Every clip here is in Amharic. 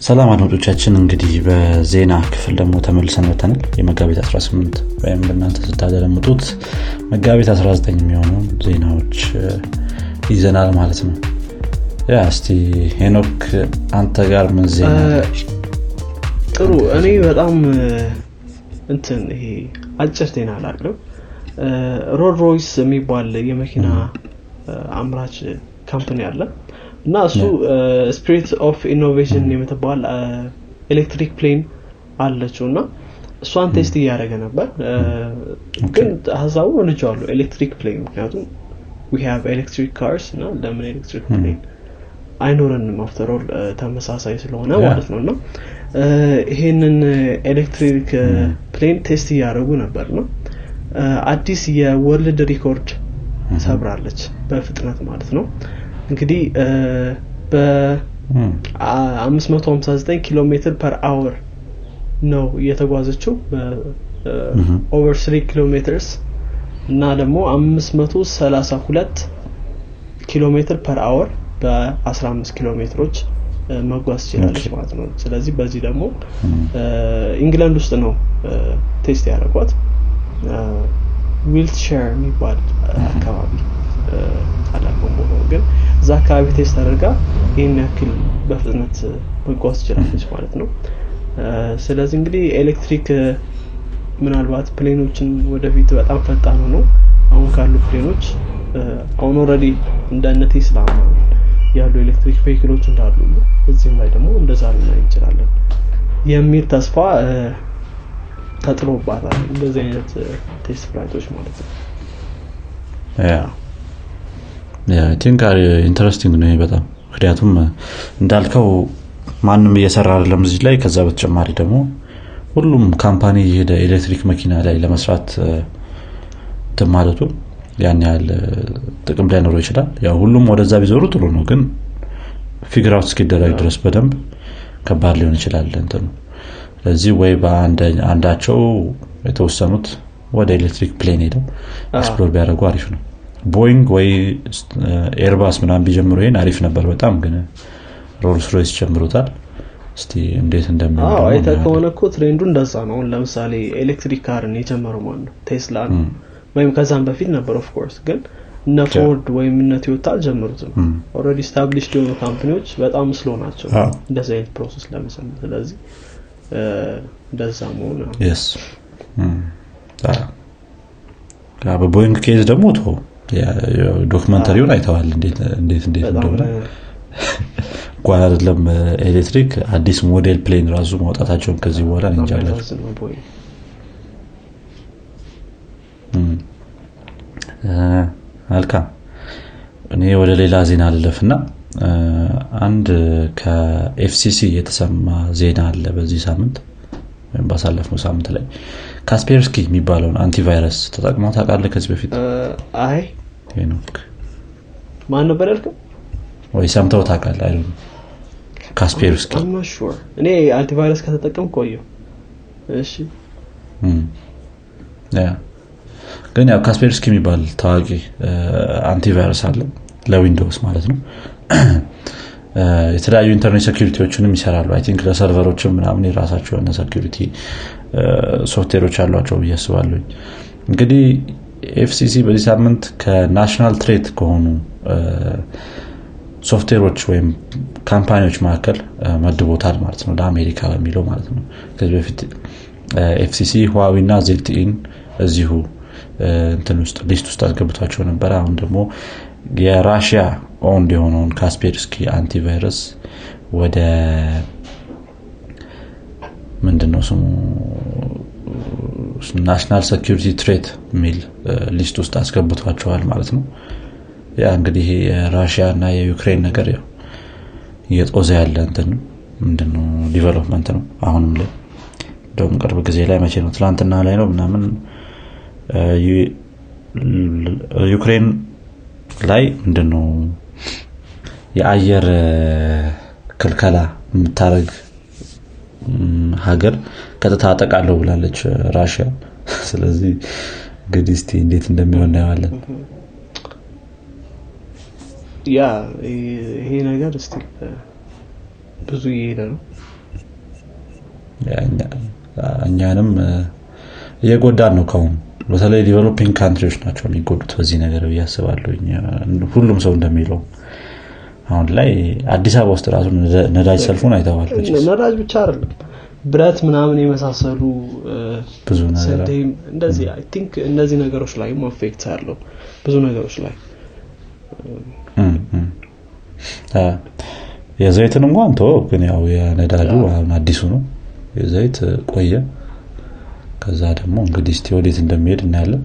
ሰላም አድማጮቻችን እንግዲህ በዜና ክፍል ደግሞ ተመልሰን መተናል የመጋቢት 18 ወይም በእናንተ ስታደለምጡት መጋቢት 19 የሚሆኑ ዜናዎች ይዘናል ማለት ነው። ያ እስቲ ሄኖክ አንተ ጋር ምን ዜና ጥሩ። እኔ በጣም እንትን ይሄ አጭር ዜና አላቅርብ ሮድ ሮይስ የሚባል የመኪና አምራች company አለ እና እሱ Spirit of Innovation የምትባል electric plane አለችው እና እሷን test እያደረገ ነበር። ግን ሀሳቡ ወንጀዋሉ electric plane ምክንያቱም we have electric cars እና ለምን electric plane አይኖረንም after all ተመሳሳይ ስለሆነ ማለት ነው እና ይሄንን electric plane test እያደረጉ ነበር ነው አዲስ የ world record ሰብራለች በፍጥነት ማለት ነው እንግዲህ በ559 ኪሎ ሜትር per hour ነው እየተጓዘችው over 3 kilometers እና ደግሞ 532 ኪሎ ሜትር per hour በ15 ኪሎ ሜትሮች መጓዝ ትችላለች ማለት ነው። ስለዚህ በዚህ ደግሞ ኢንግላንድ ውስጥ ነው test ያደረጓት። ዊልትሸር የሚባል አካባቢ አላውቀውም ግን እዛ አካባቢ test አድርጋ ይህን ያክል በፍጥነት መጓዝ ትችላለች ማለት ነው። ስለዚህ እንግዲህ ኤሌክትሪክ ምናልባት plane ኦችን ወደፊት በጣም ፈጣን ነው አሁን ካሉ plane ኦች አሁን already እንደነ ቴስላ ያሉ electric vehicle ኦች እንዳሉ እዚህም ላይ ደግሞ እንደዛ ልናይ እንችላለን የሚል ተስፋ ተጥሎባታል እንደዚህ አይነት test flight ኦች ማለት ነው think interesting ነው በጣም። ምክንያቱም እንዳልከው ማንም እየሰራ አይደለም እዚህ ላይ። ከዛ በተጨማሪ ደግሞ ሁሉም company የሄደ ኤሌክትሪክ መኪና ላይ ለመስራት ማለቱ ያን ያህል ጥቅም ላይኖረው ይችላል። ያው ሁሉም ወደዛ ቢዞሩ ጥሩ ነው ግን figure out እስኪደረግ ድረስ በደንብ ከባድ ሊሆን ይችላል እንትኑ። ስለዚህ ወይ በአንዳቸው የተወሰኑት ወደ electric plane ሄደው explore ቢያደርጉ አሪፍ ነው ቦይንግ ወይ ኤርባስ ምናምን ቢጀምሩ ይሄን አሪፍ ነበር በጣም ግን ሮልስ ሮይስ ጀምሩታል እስቲ እንዴት እንደሚሆን ከሆነ እኮ trend ኡ እንደዛ ነው። ለምሳሌ electric car ን የጀመረው ማን ነው? ቴስላ ወይም ከዛም በፊት ነበር of course ግን እነ ፎርድ ወይም እነ ቶዮታ አልጀምሩትም already established የሆኑ company ዎች በጣም slow ናቸው እንደዚህ አይነት process ለመሰመር ስለዚህ እንደዛ መሆን በቦይንግ case ደግሞ ቶ documentary ውን አይተዋል እንዴት እንዴት እንደሆነ። እንኳን አይደለም ኤሌክትሪክ አዲስ ሞዴል plane ራሱ ማውጣታቸውን ከዚህ በኋላ እንጃለን መልካም። እኔ ወደ ሌላ ዜና ልለፍና አንድ ከ FCC የተሰማ ዜና አለ በዚህ ሳምንት ወይም ባሳለፍነው ሳምንት ላይ። Kaspersky የሚባለውን antivirus ተጠቅመው ታውቃለህ ከዚህ በፊት? አይ ሄኖክ። ማን ነበር ያልከው? ወይ ሰምተው ታውቃለህ? አይ Kaspersky እኔ antivirus ከተጠቀም ቆየው እሺ። ግን ያው Kaspersky የሚባል ታዋቂ antivirus አለ። ለ Windows ማለት ነው። የተለያዩ ኢንተርኔት security ዎችንም ይሰራሉ። I think ለ server ኦችም ምናምን የራሳቸው የሆነ security software ኦች አሏቸው ብዬ አስባለሁኝ። እንግዲህ FCC በዚህ ሳምንት ከ national threat ከሆኑ ሶፍትዌሮች ወይም company ዎች መካከል መድቦታል ማለት ነው ለአሜሪካ በሚለው ማለት ነው። ከዚህ በፊት FCC Huawei እና ZTE ን እዚሁ እንትን ውስጥ list ውስጥ አስገብቷቸው ነበረ አሁን ደግሞ የራሽያ owned የሆነውን Kaspersky antivirus ወደ ምንድነው ስሙ national security threat የሚል list ውስጥ አስገብቷቸዋል ማለት ነው። ያ እንግዲህ የራሽያ እና የዩክሬን ነገር ያው እየጦዘ ያለ እንትን ምንድነው? development ነው። አሁንም ላይ እንደውም ቅርብ ጊዜ ላይ መቼ ነው? ትላንትና ላይ ነው ምናምን ዩክሬን ላይ ምንድነው? የአየር ክልከላ የምታደረግ ሀገር ቀጥታ አጠቃለሁ ብላለች ራሽያ። ስለዚህ እንግዲህ እስቲ እንዴት እንደሚሆን እናየዋለን። ያ ይሄ ነገር እስቲ ብዙ እየሄደ ነው። እኛንም እየጎዳን ነው ከሁኑ በተለይ developing country ዎች ናቸው የሚጎዱት በዚህ ነገር ብዬ አስባለሁ ሁሉም ሰው እንደሚለው አሁን ላይ አዲስ አበባ ውስጥ ራሱ ነዳጅ ሰልፉን አይተዋል ነዳጅ ብቻ አይደለም ብረት ምናምን የመሳሰሉ ብዙ እንደዚህ I think እነዚህ ነገሮች ላይ affect ያለው ብዙ ነገሮች ላይ። የዘይትን እንኳን ቶ ግን ያው የነዳጁ አዲሱ ነው። የዘይት ቆየ። ከዛ ደግሞ እንግዲህ እስቲ ወዴት እንደሚሄድ እናያለን።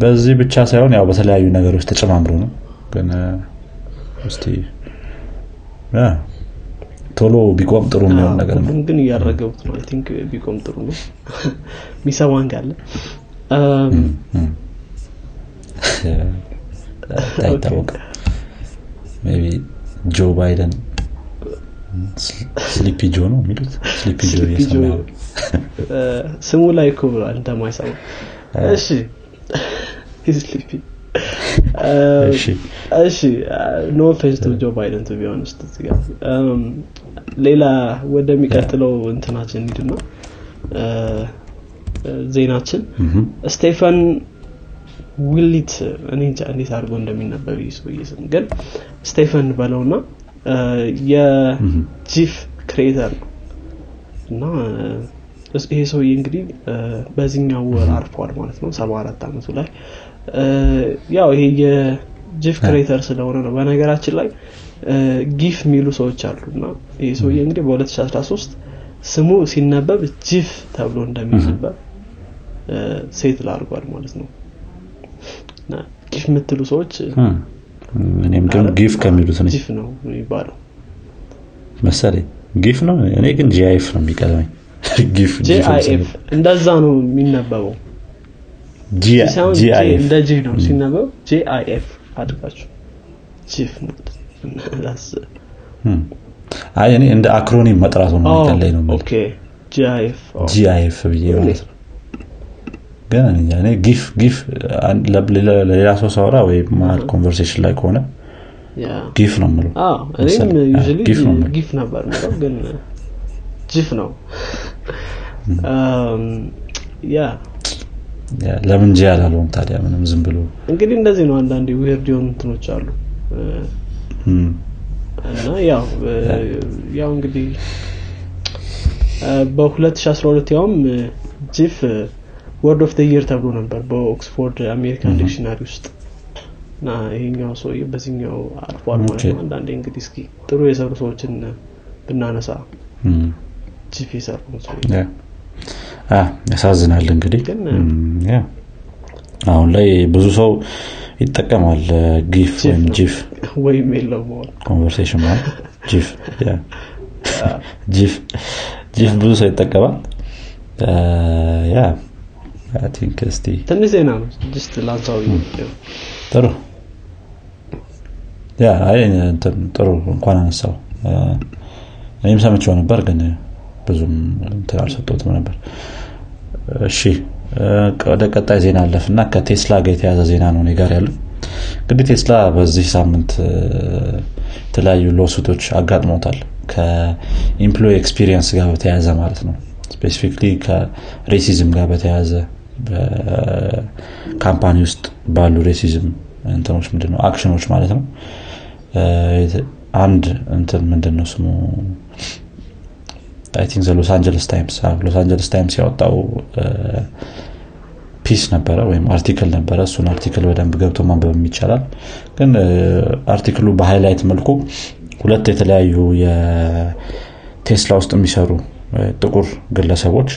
በዚህ ብቻ ሳይሆን ያው በተለያዩ ነገሮች ተጨማምሮ ነው። ግን እስቲ ቶሎ ቢቆም ጥሩ የሚሆን ነገር ነው። ግን እያደረገቡት ነው። think ቢቆም ጥሩ ነው። ሚሰማን ካለ አይታወቅም። ቢ ጆ ባይደን Sleepy Joe ነው የሚሉት? Sleepy Joe ስሙ ላይ እኮ ብሏል እንደማይሰማ እሺ። Sleepy እሺ. no offense to Joe Biden to be honest ሌላ ወደሚቀጥለው እንትናችን ሂድና ዜናችን ስቴፈን ዊሊት እኔ እንዴት አድርጎ እንደሚነበብ ስም ግን ስቴፈን በለውና የ GIF creator ነው። እና ይሄ ሰውዬ እንግዲህ በዚህኛው ወር አርፏል ማለት ነው። ሰባ አራት አመቱ ላይ ያው ይሄ የ GIF creator ስለሆነ ነው። በነገራችን ላይ GIF የሚሉ ሰዎች አሉ እና ይህ ሰውዬ እንግዲህ በ2013 ስሙ ሲነበብ GIF ተብሎ እንደሚነበብ set አርጓል ማለት ነው። GIF የምትሉ ሰዎች እኔም ግን GIF ከሚሉት GIF ነው የሚባለው። መሰለኝ። GIF ነው? እኔ ግን GIF ነው የሚቀለኝ GIF GIF እንደዛ ነው የሚነበበው እንደ ነው ሲነበብ GIF አድርጋችሁ GIF ማለት አይ እኔ እንደ acronym መጥራቱ ነው የሚቀለኝ ነው okay GIF GIF ብዬ ማለት ነው። ግን እኔ GIF GIF ለሌላ ሰው ሳወራ ወይም መሀል conversation ላይ ከሆነ GIF ነው ምለው እኔም GIF ነበር ግን GIF ነው። ያ ለምን ጂ አላለውም ታዲያ ምንም ዝም ብሎ። እንግዲህ እንደዚህ ነው አንዳንድ weird የሆኑ እንትኖች አሉ። እና ያው ያው እንግዲህ በ2012 ያውም GIF word of the year ተብሎ ነበር በ Oxford American Dictionary ውስጥ። እና ይሄኛው ሰውዬ በዚህኛው አልፏል ማለት ነው። አንዳንዴ እንግዲህ እስኪ ጥሩ የሰሩ ሰዎችን ብናነሳ GIF የሰሩ ያሳዝናል እንግዲህ። አሁን ላይ ብዙ ሰው ይጠቀማል GIF ወይም GIF። ወይም conversation ማለት GIF GIF GIF ብዙ ሰው ይጠቀማል። ያ ትንሽ ዜና ነው። ላንሳው ጥሩ። ጥሩ እንኳን አነሳው። እኔም ሰምቼው ነበር ግን ብዙም እንትን አልሰጠትም ነበር እሺ ወደ ቀጣይ ዜና አለፍ እና ከቴስላ ጋር የተያዘ ዜና ነው እኔ ጋር ያለው። እንግዲህ ቴስላ በዚህ ሳምንት የተለያዩ lawsuit ኦች አጋጥሞታል ከ employee experience ጋር በተያያዘ ማለት ነው። specifically ከ racism ጋር በተያያዘ በ company ውስጥ ባሉ racism እንትኖች ምንድነው አክሽኖች ማለት ነው። አንድ እንትን ምንድነው ስሙ think ሎስ አንጀለስ ታይምስ ሎስ አንጀለስ ታይምስ ያወጣው piece ነበረ ወይም article ነበረ። እሱን article በደንብ ገብቶ ማንበብ ይቻላል። ግን article ኡ በ highlight መልኩ ሁለት የተለያዩ የቴስላ ውስጥ የሚሰሩ ጥቁር ግለሰቦች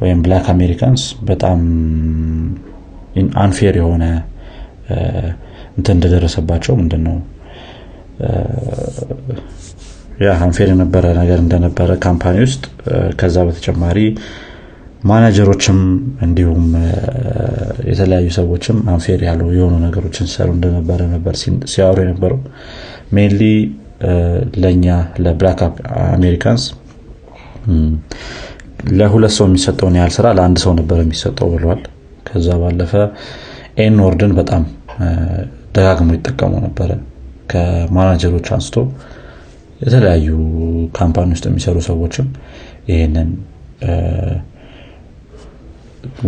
ወይም black Americans በጣም unfair የሆነ እንትን እንደደረሰባቸው ምንድን ነው yeah unfair የነበረ ነገር እንደነበረ company ውስጥ። ከዛ በተጨማሪ ማናጀሮችም እንዲሁም የተለያዩ ሰዎችም unfair ያሉ የሆኑ ነገሮችን ሲሰሩ እንደነበረ ነበር ሲያወሩ የነበረው። mainly ለእኛ ለ black Americans ለሁለት ሰው የሚሰጠውን ያህል ስራ ለአንድ ሰው ነበር የሚሰጠው ብለዋል ከዛ ባለፈ ኤን ወርድን በጣም ደጋግሞ ይጠቀሙ ነበረ። ከማናጀሮች አንስቶ የተለያዩ company ውስጥ የሚሰሩ ሰዎችም ይህንን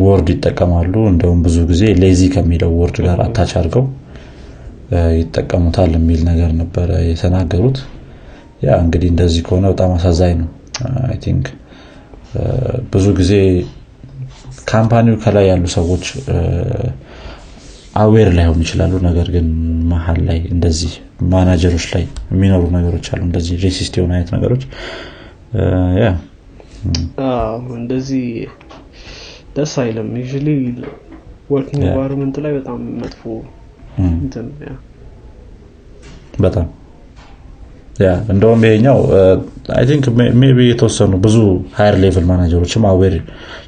word ይጠቀማሉ። እንደውም ብዙ ጊዜ lazy ከሚለው word ጋር attach አድርገው ይጠቀሙታል የሚል ነገር ነበረ የተናገሩት። yeah እንግዲህ እንደዚህ ከሆነ በጣም አሳዛኝ ነው። I think ብዙ ጊዜ company ው ከላይ ያሉ ሰዎች aware ላይሆኑ ይችላሉ። ነገር ግን መሀል ላይ እንደዚህ ማናጀሮች ላይ የሚኖሩ ነገሮች አሉ። እንደዚህ racist የሆኑ አይነት ነገሮች yeah። እንደዚህ ደስ አይልም። የ working environment ላይ በጣም መጥፎ በጣም yeah። እንደውም ይሄኛው I think maybe የተወሰኑ ብዙ higher level manager ኦችም aware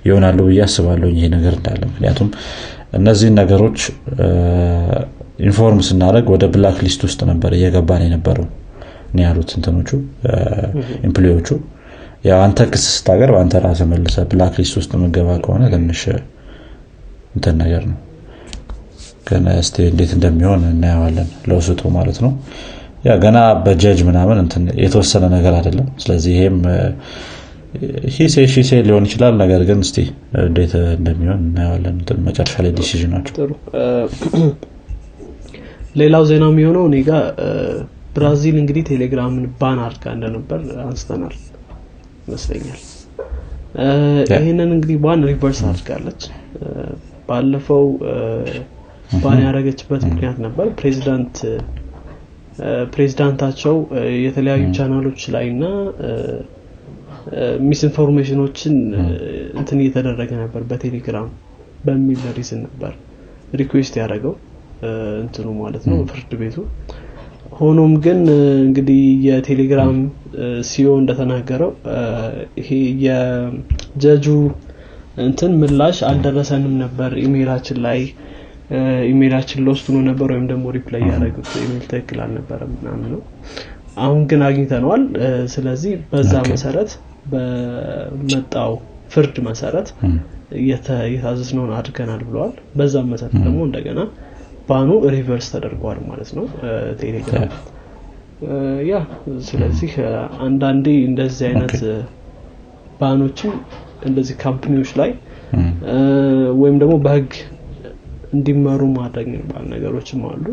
ይሆናሉ ብዬ አስባለሁ ይሄ ነገር እንዳለ። ምክንያቱም እነዚህን ነገሮች inform ስናደርግ ወደ blacklist ውስጥ ነበር እየገባን የነበረው። ነው ያሉት እንትኖቹ employee ዎቹ ያው አንተ ክስ ስታናገር በአንተ ራስ መልሰህ blacklist ውስጥ የምገባ ከሆነ ትንሽ እንትን ነገር ነው። ግን እስቲ እንዴት እንደሚሆን እናየዋለን። ለውስጡ ማለት ነው። ያ ገና በጀጅ ምናምን የተወሰነ ነገር አይደለም። ስለዚህ ይሄም ሂሴ ሺሴ ሊሆን ይችላል። ነገር ግን እስቲ እንዴት እንደሚሆን እናየዋለን። መጨረሻ ላይ ዲሲዥናቸው። ጥሩ። ሌላው ዜና የሚሆነው እኔ ጋ ብራዚል እንግዲህ ቴሌግራምን ባን አድርጋ እንደነበር አንስተናል ይመስለኛል። ይህንን እንግዲህ ban reverse አድርጋለች። ባለፈው ban ያደረገችበት ምክንያት ነበር። ፕሬዚዳንት ፕሬዚዳንታቸው የተለያዩ ቻናሎች ላይ እና misinformation ኦችን እንትን እየተደረገ ነበር በቴሌግራም በሚል reason ነበር request ያደረገው እንትኑ ማለት ነው ፍርድ ቤቱ። ሆኖም ግን እንግዲህ የቴሌግራም CEO እንደተናገረው ይሄ የጀጁ እንትን ምላሽ አልደረሰንም ነበር ኢሜይላችን ላይ email ኣችን lost ሆኖ ነበር ወይም ደግሞ reply ያደረጉት ኢሜይል ትክክል አልነበረም ምናምን ነው። አሁን ግን አግኝተነዋል ስለዚህ በዛ መሰረት በመጣው ፍርድ መሰረት የታዘዝነውን አድርገናል ብለዋል። በዛም መሰረት ደግሞ እንደገና ban ኡ reverse ተደርጓል ማለት ነው። ቴሌግራም yeah ስለዚህ አንዳንዴ እንደዚህ አይነት ban ኦችም እንደዚህ company ዎች ላይ ወይም ደግሞ በህግ እንዲመሩ ማድረግ የሚባል ነገሮችም አሉ።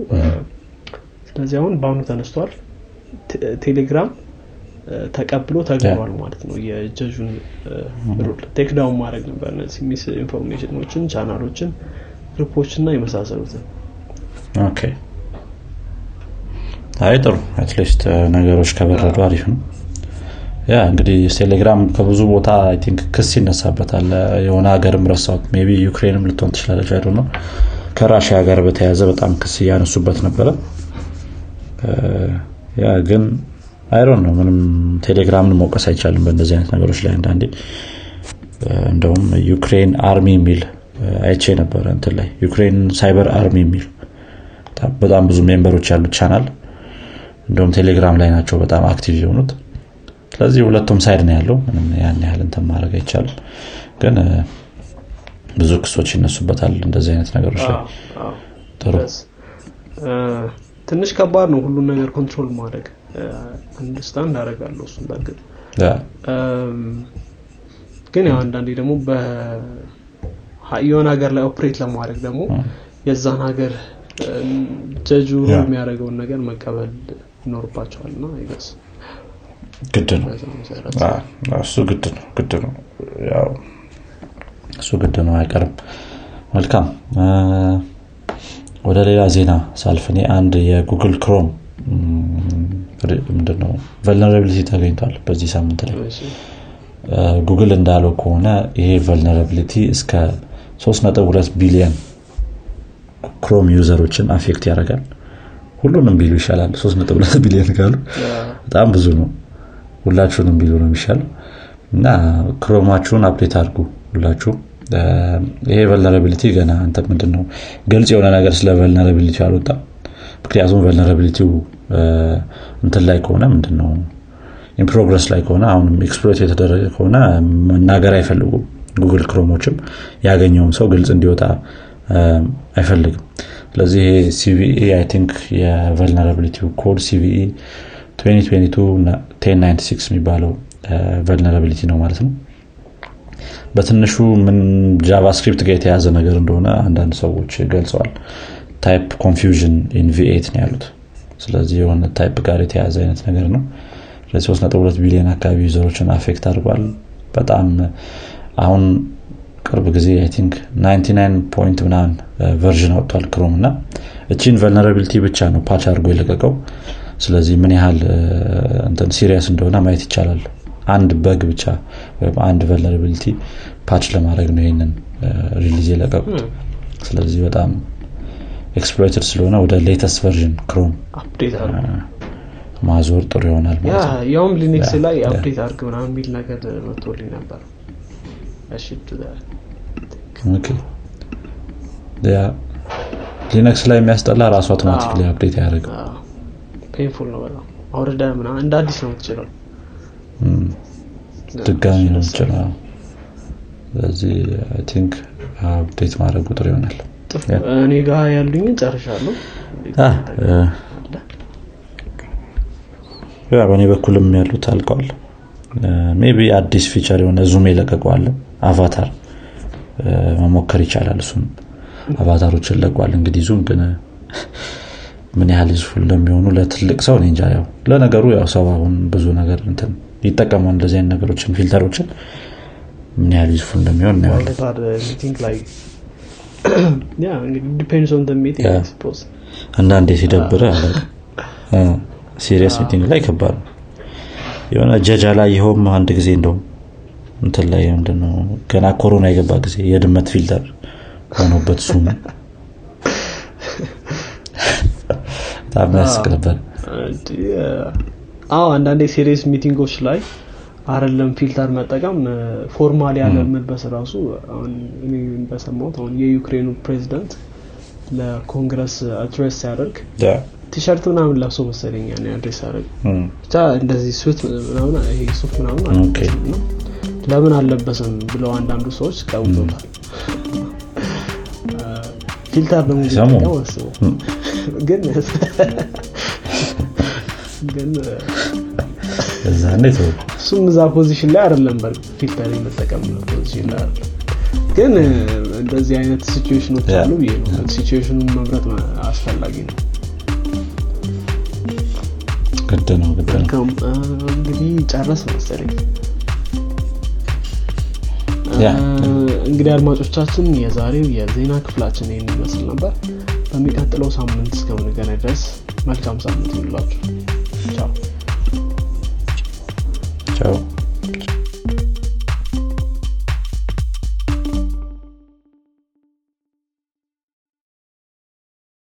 ስለዚህ አሁን ban ኡ ተነስቷል። ቴሌግራም ተቀብሎ ተግብሯል ማለት ነው። የ judge ኡን rule take down ማድረግ ነበር። እነዚህ misinformation ኦችን channel ኦችን group ኦችን እና የመሳሰሉትን አይ ጥሩ። at least ነገሮች ከበረዱ አሪፍ ነው። yeah እንግዲህ ቴሌግራም ከብዙ ቦታ I think ክስ ይነሳበታል። የሆነ ሀገርም ረሳሁት። maybe ዩክሬንም ልትሆን ትችላለች። I don't know ከራሽያ ጋር በተያያዘ በጣም ክስ እያነሱበት ነበረ። ያ ግን አይሮን ነው ምንም ቴሌግራምን መውቀስ አይቻልም በእንደዚህ አይነት ነገሮች ላይ አንዳንዴ። እንደውም ዩክሬን army የሚል አይቼ ነበረ እንትን ላይ ዩክሬን cyber army የሚል በጣም ብዙ member ኦች ያሉት ቻናል እንደውም ቴሌግራም ላይ ናቸው በጣም active የሆኑት። ስለዚህ ሁለቱም side ነው ያለው ምንም ያን ያህል እንትን ማድረግ አይቻልም። ግን ብዙ ክሶች ይነሱበታል እንደዚህ አይነት ነገሮች ላይ። ጥሩ። ትንሽ ከባድ ነው ሁሉን ነገር control ማድረግ understand አደርጋለሁ እሱን በእርግጥ ግን ያው አንዳንዴ ደግሞ የሆነ ሀገር ላይ ኦፕሬት ለማድረግ ደግሞ የዛን ሀገር ጀጁ የሚያደርገውን ነገር መቀበል ይኖርባቸዋል ና ይገስ ግድ ነው። እሱ ግድ ነው ግድ ነው። ያው እሱ ግድ ነው አይቀርም። መልካም። ወደ ሌላ ዜና ሳልፍ እኔ አንድ የጉግል ክሮም ምንድነው? vulnerability ተገኝቷል በዚህ ሳምንት ላይ. ጉግል እንዳለው ከሆነ ይሄ vulnerability እስከ 3.2 ቢሊዮን ክሮም user ኦችን affect ያደርጋል። ሁሉንም ቢሉ ይሻላል። 3.2 ቢሊዮን ካሉ በጣም ብዙ ነው። ሁላችሁንም ቢሉ ነው የሚሻለው። እና ክሮማችሁን update አድርጉ ሁላችሁ ይሄ vulnerability ገና አንተ ምንድን ነው ግልጽ የሆነ ነገር ስለ vulnerability አልወጣም። ምክንያቱም vulnerability ው እንትን ላይ ከሆነ ምንድነው? in progress ላይ ከሆነ አሁንም exploit የተደረገ ከሆነ መናገር አይፈልጉም። ጉግል ክሮሞችም ያገኘውም ሰው ግልጽ እንዲወጣ አይፈልግም። ስለዚህ ይሄ CVE I think የ vulnerability code CVE 2022 የሚባለው vulnerability ነው ማለት ነው። በትንሹ ምን JavaScript ጋር የተያዘ ነገር እንደሆነ አንዳንድ ሰዎች ገልጸዋል። type confusion in V8 ነው ያሉት ስለዚህ የሆነ type ጋር የተያዘ አይነት ነገር ነው። ስለዚህ 3.2 ቢሊዮን አካባቢ user ኦችን affect አድርጓል። በጣም አሁን ቅርብ ጊዜ I think 99 point ምናምን version አውጥቷል ክሮም እና እቺን vulnerability ብቻ ነው patch አድርጎ የለቀቀው። ስለዚህ ምን ያህል እንትን serious እንደሆነ ማየት ይቻላል። አንድ bug ብቻ ወይም አንድ vulnerability patch ለማድረግ ነው ይህንን release የለቀቁት። ስለዚህ በጣም exploited ስለሆነ ወደ latest version ክሮም ማዞር ጥሩ ይሆናል ማለት ነው። ያውም ሊኒክስ ላይ update አድርግ ምናምን የሚል ነገር መጥቶልኝ ነበር። ሊነክስ ላይ የሚያስጠላ ራሱ አውቶማቲክ አዎ። update ያደርግ አዎ። painful ነው በጣም። አውርደ ምናምን እንደ አዲስ ነው የምትችለው። ድጋሚ ነው የምችለው ስለዚህ I think update ይሆናል ጥሩ። Yeah። እኔ ጋር ያሉኝን ጨርሻለሁ በእኔ በኩልም ያሉት አልቀዋል። Maybe አዲስ feature የሆነ ዙም የለቀቀው አለ avatar መሞከር ይቻላል እሱም avatar ኦችን ለቋል እንግዲህ ዙም ግን ምን ያህል useful እንደሚሆኑ ለትልቅ ሰው እኔ እንጃ። ያው ለነገሩ ያው ሰው አሁን ብዙ ነገር እንትን ይጠቀማል እንደዚህ አይነት ነገሮችን filter ኦችን ምን ያህል useful እንደሚሆን እናየዋለን አንዳንዴ ሲደብረ serious meeting ላይ ከባድ ነው። የሆነ ጀጃ ላይ ይኸውም አንድ ጊዜ እንደውም እንትን ላይ ምንድነው ገና ኮሮና የገባ ጊዜ የድመት filter ሆኖበት ሱም። በጣም ያስቅ ነበር። አዎ አንዳንዴ serious meeting ኦች ላይ አይደለም filter መጠቀም formal ያለ መልበስ ራሱ አሁን እኔ በሰማሁት አሁን የዩክሬኑ ፕሬዚዳንት ለ Congress address ሲያደርግ ቲሸርት ምናምን ለብሶ መሰለኛ ነው address ያደርግ ብቻ እንደዚህ suit ምናምን ይሄ ሱፍ ምናምን ለምን አልለበሰም ብለው አንዳንዱ ሰዎች ቀውቶታል filter ደግሞ ግን ግን ነው? እሱም እዛ position ላይ አይደለም በርግጥ filter የመጠቀም position ላይ አይደለም። ግን እንደዚህ አይነት ሲቹዌሽኖች አሉ situation ኡን መምረጥ አስፈላጊ ነው። ግድ ነው ግድ ነው። እንግዲህ ጨረስ መሰለኝ። እንግዲህ አድማጮቻችን የዛሬው የዜና ክፍላችን ይህን ይመስል ነበር። በሚቀጥለው ሳምንት እስከምንገናኝ ድረስ መልካም ሳምንት ይሁንላችሁ። ቻው ቻው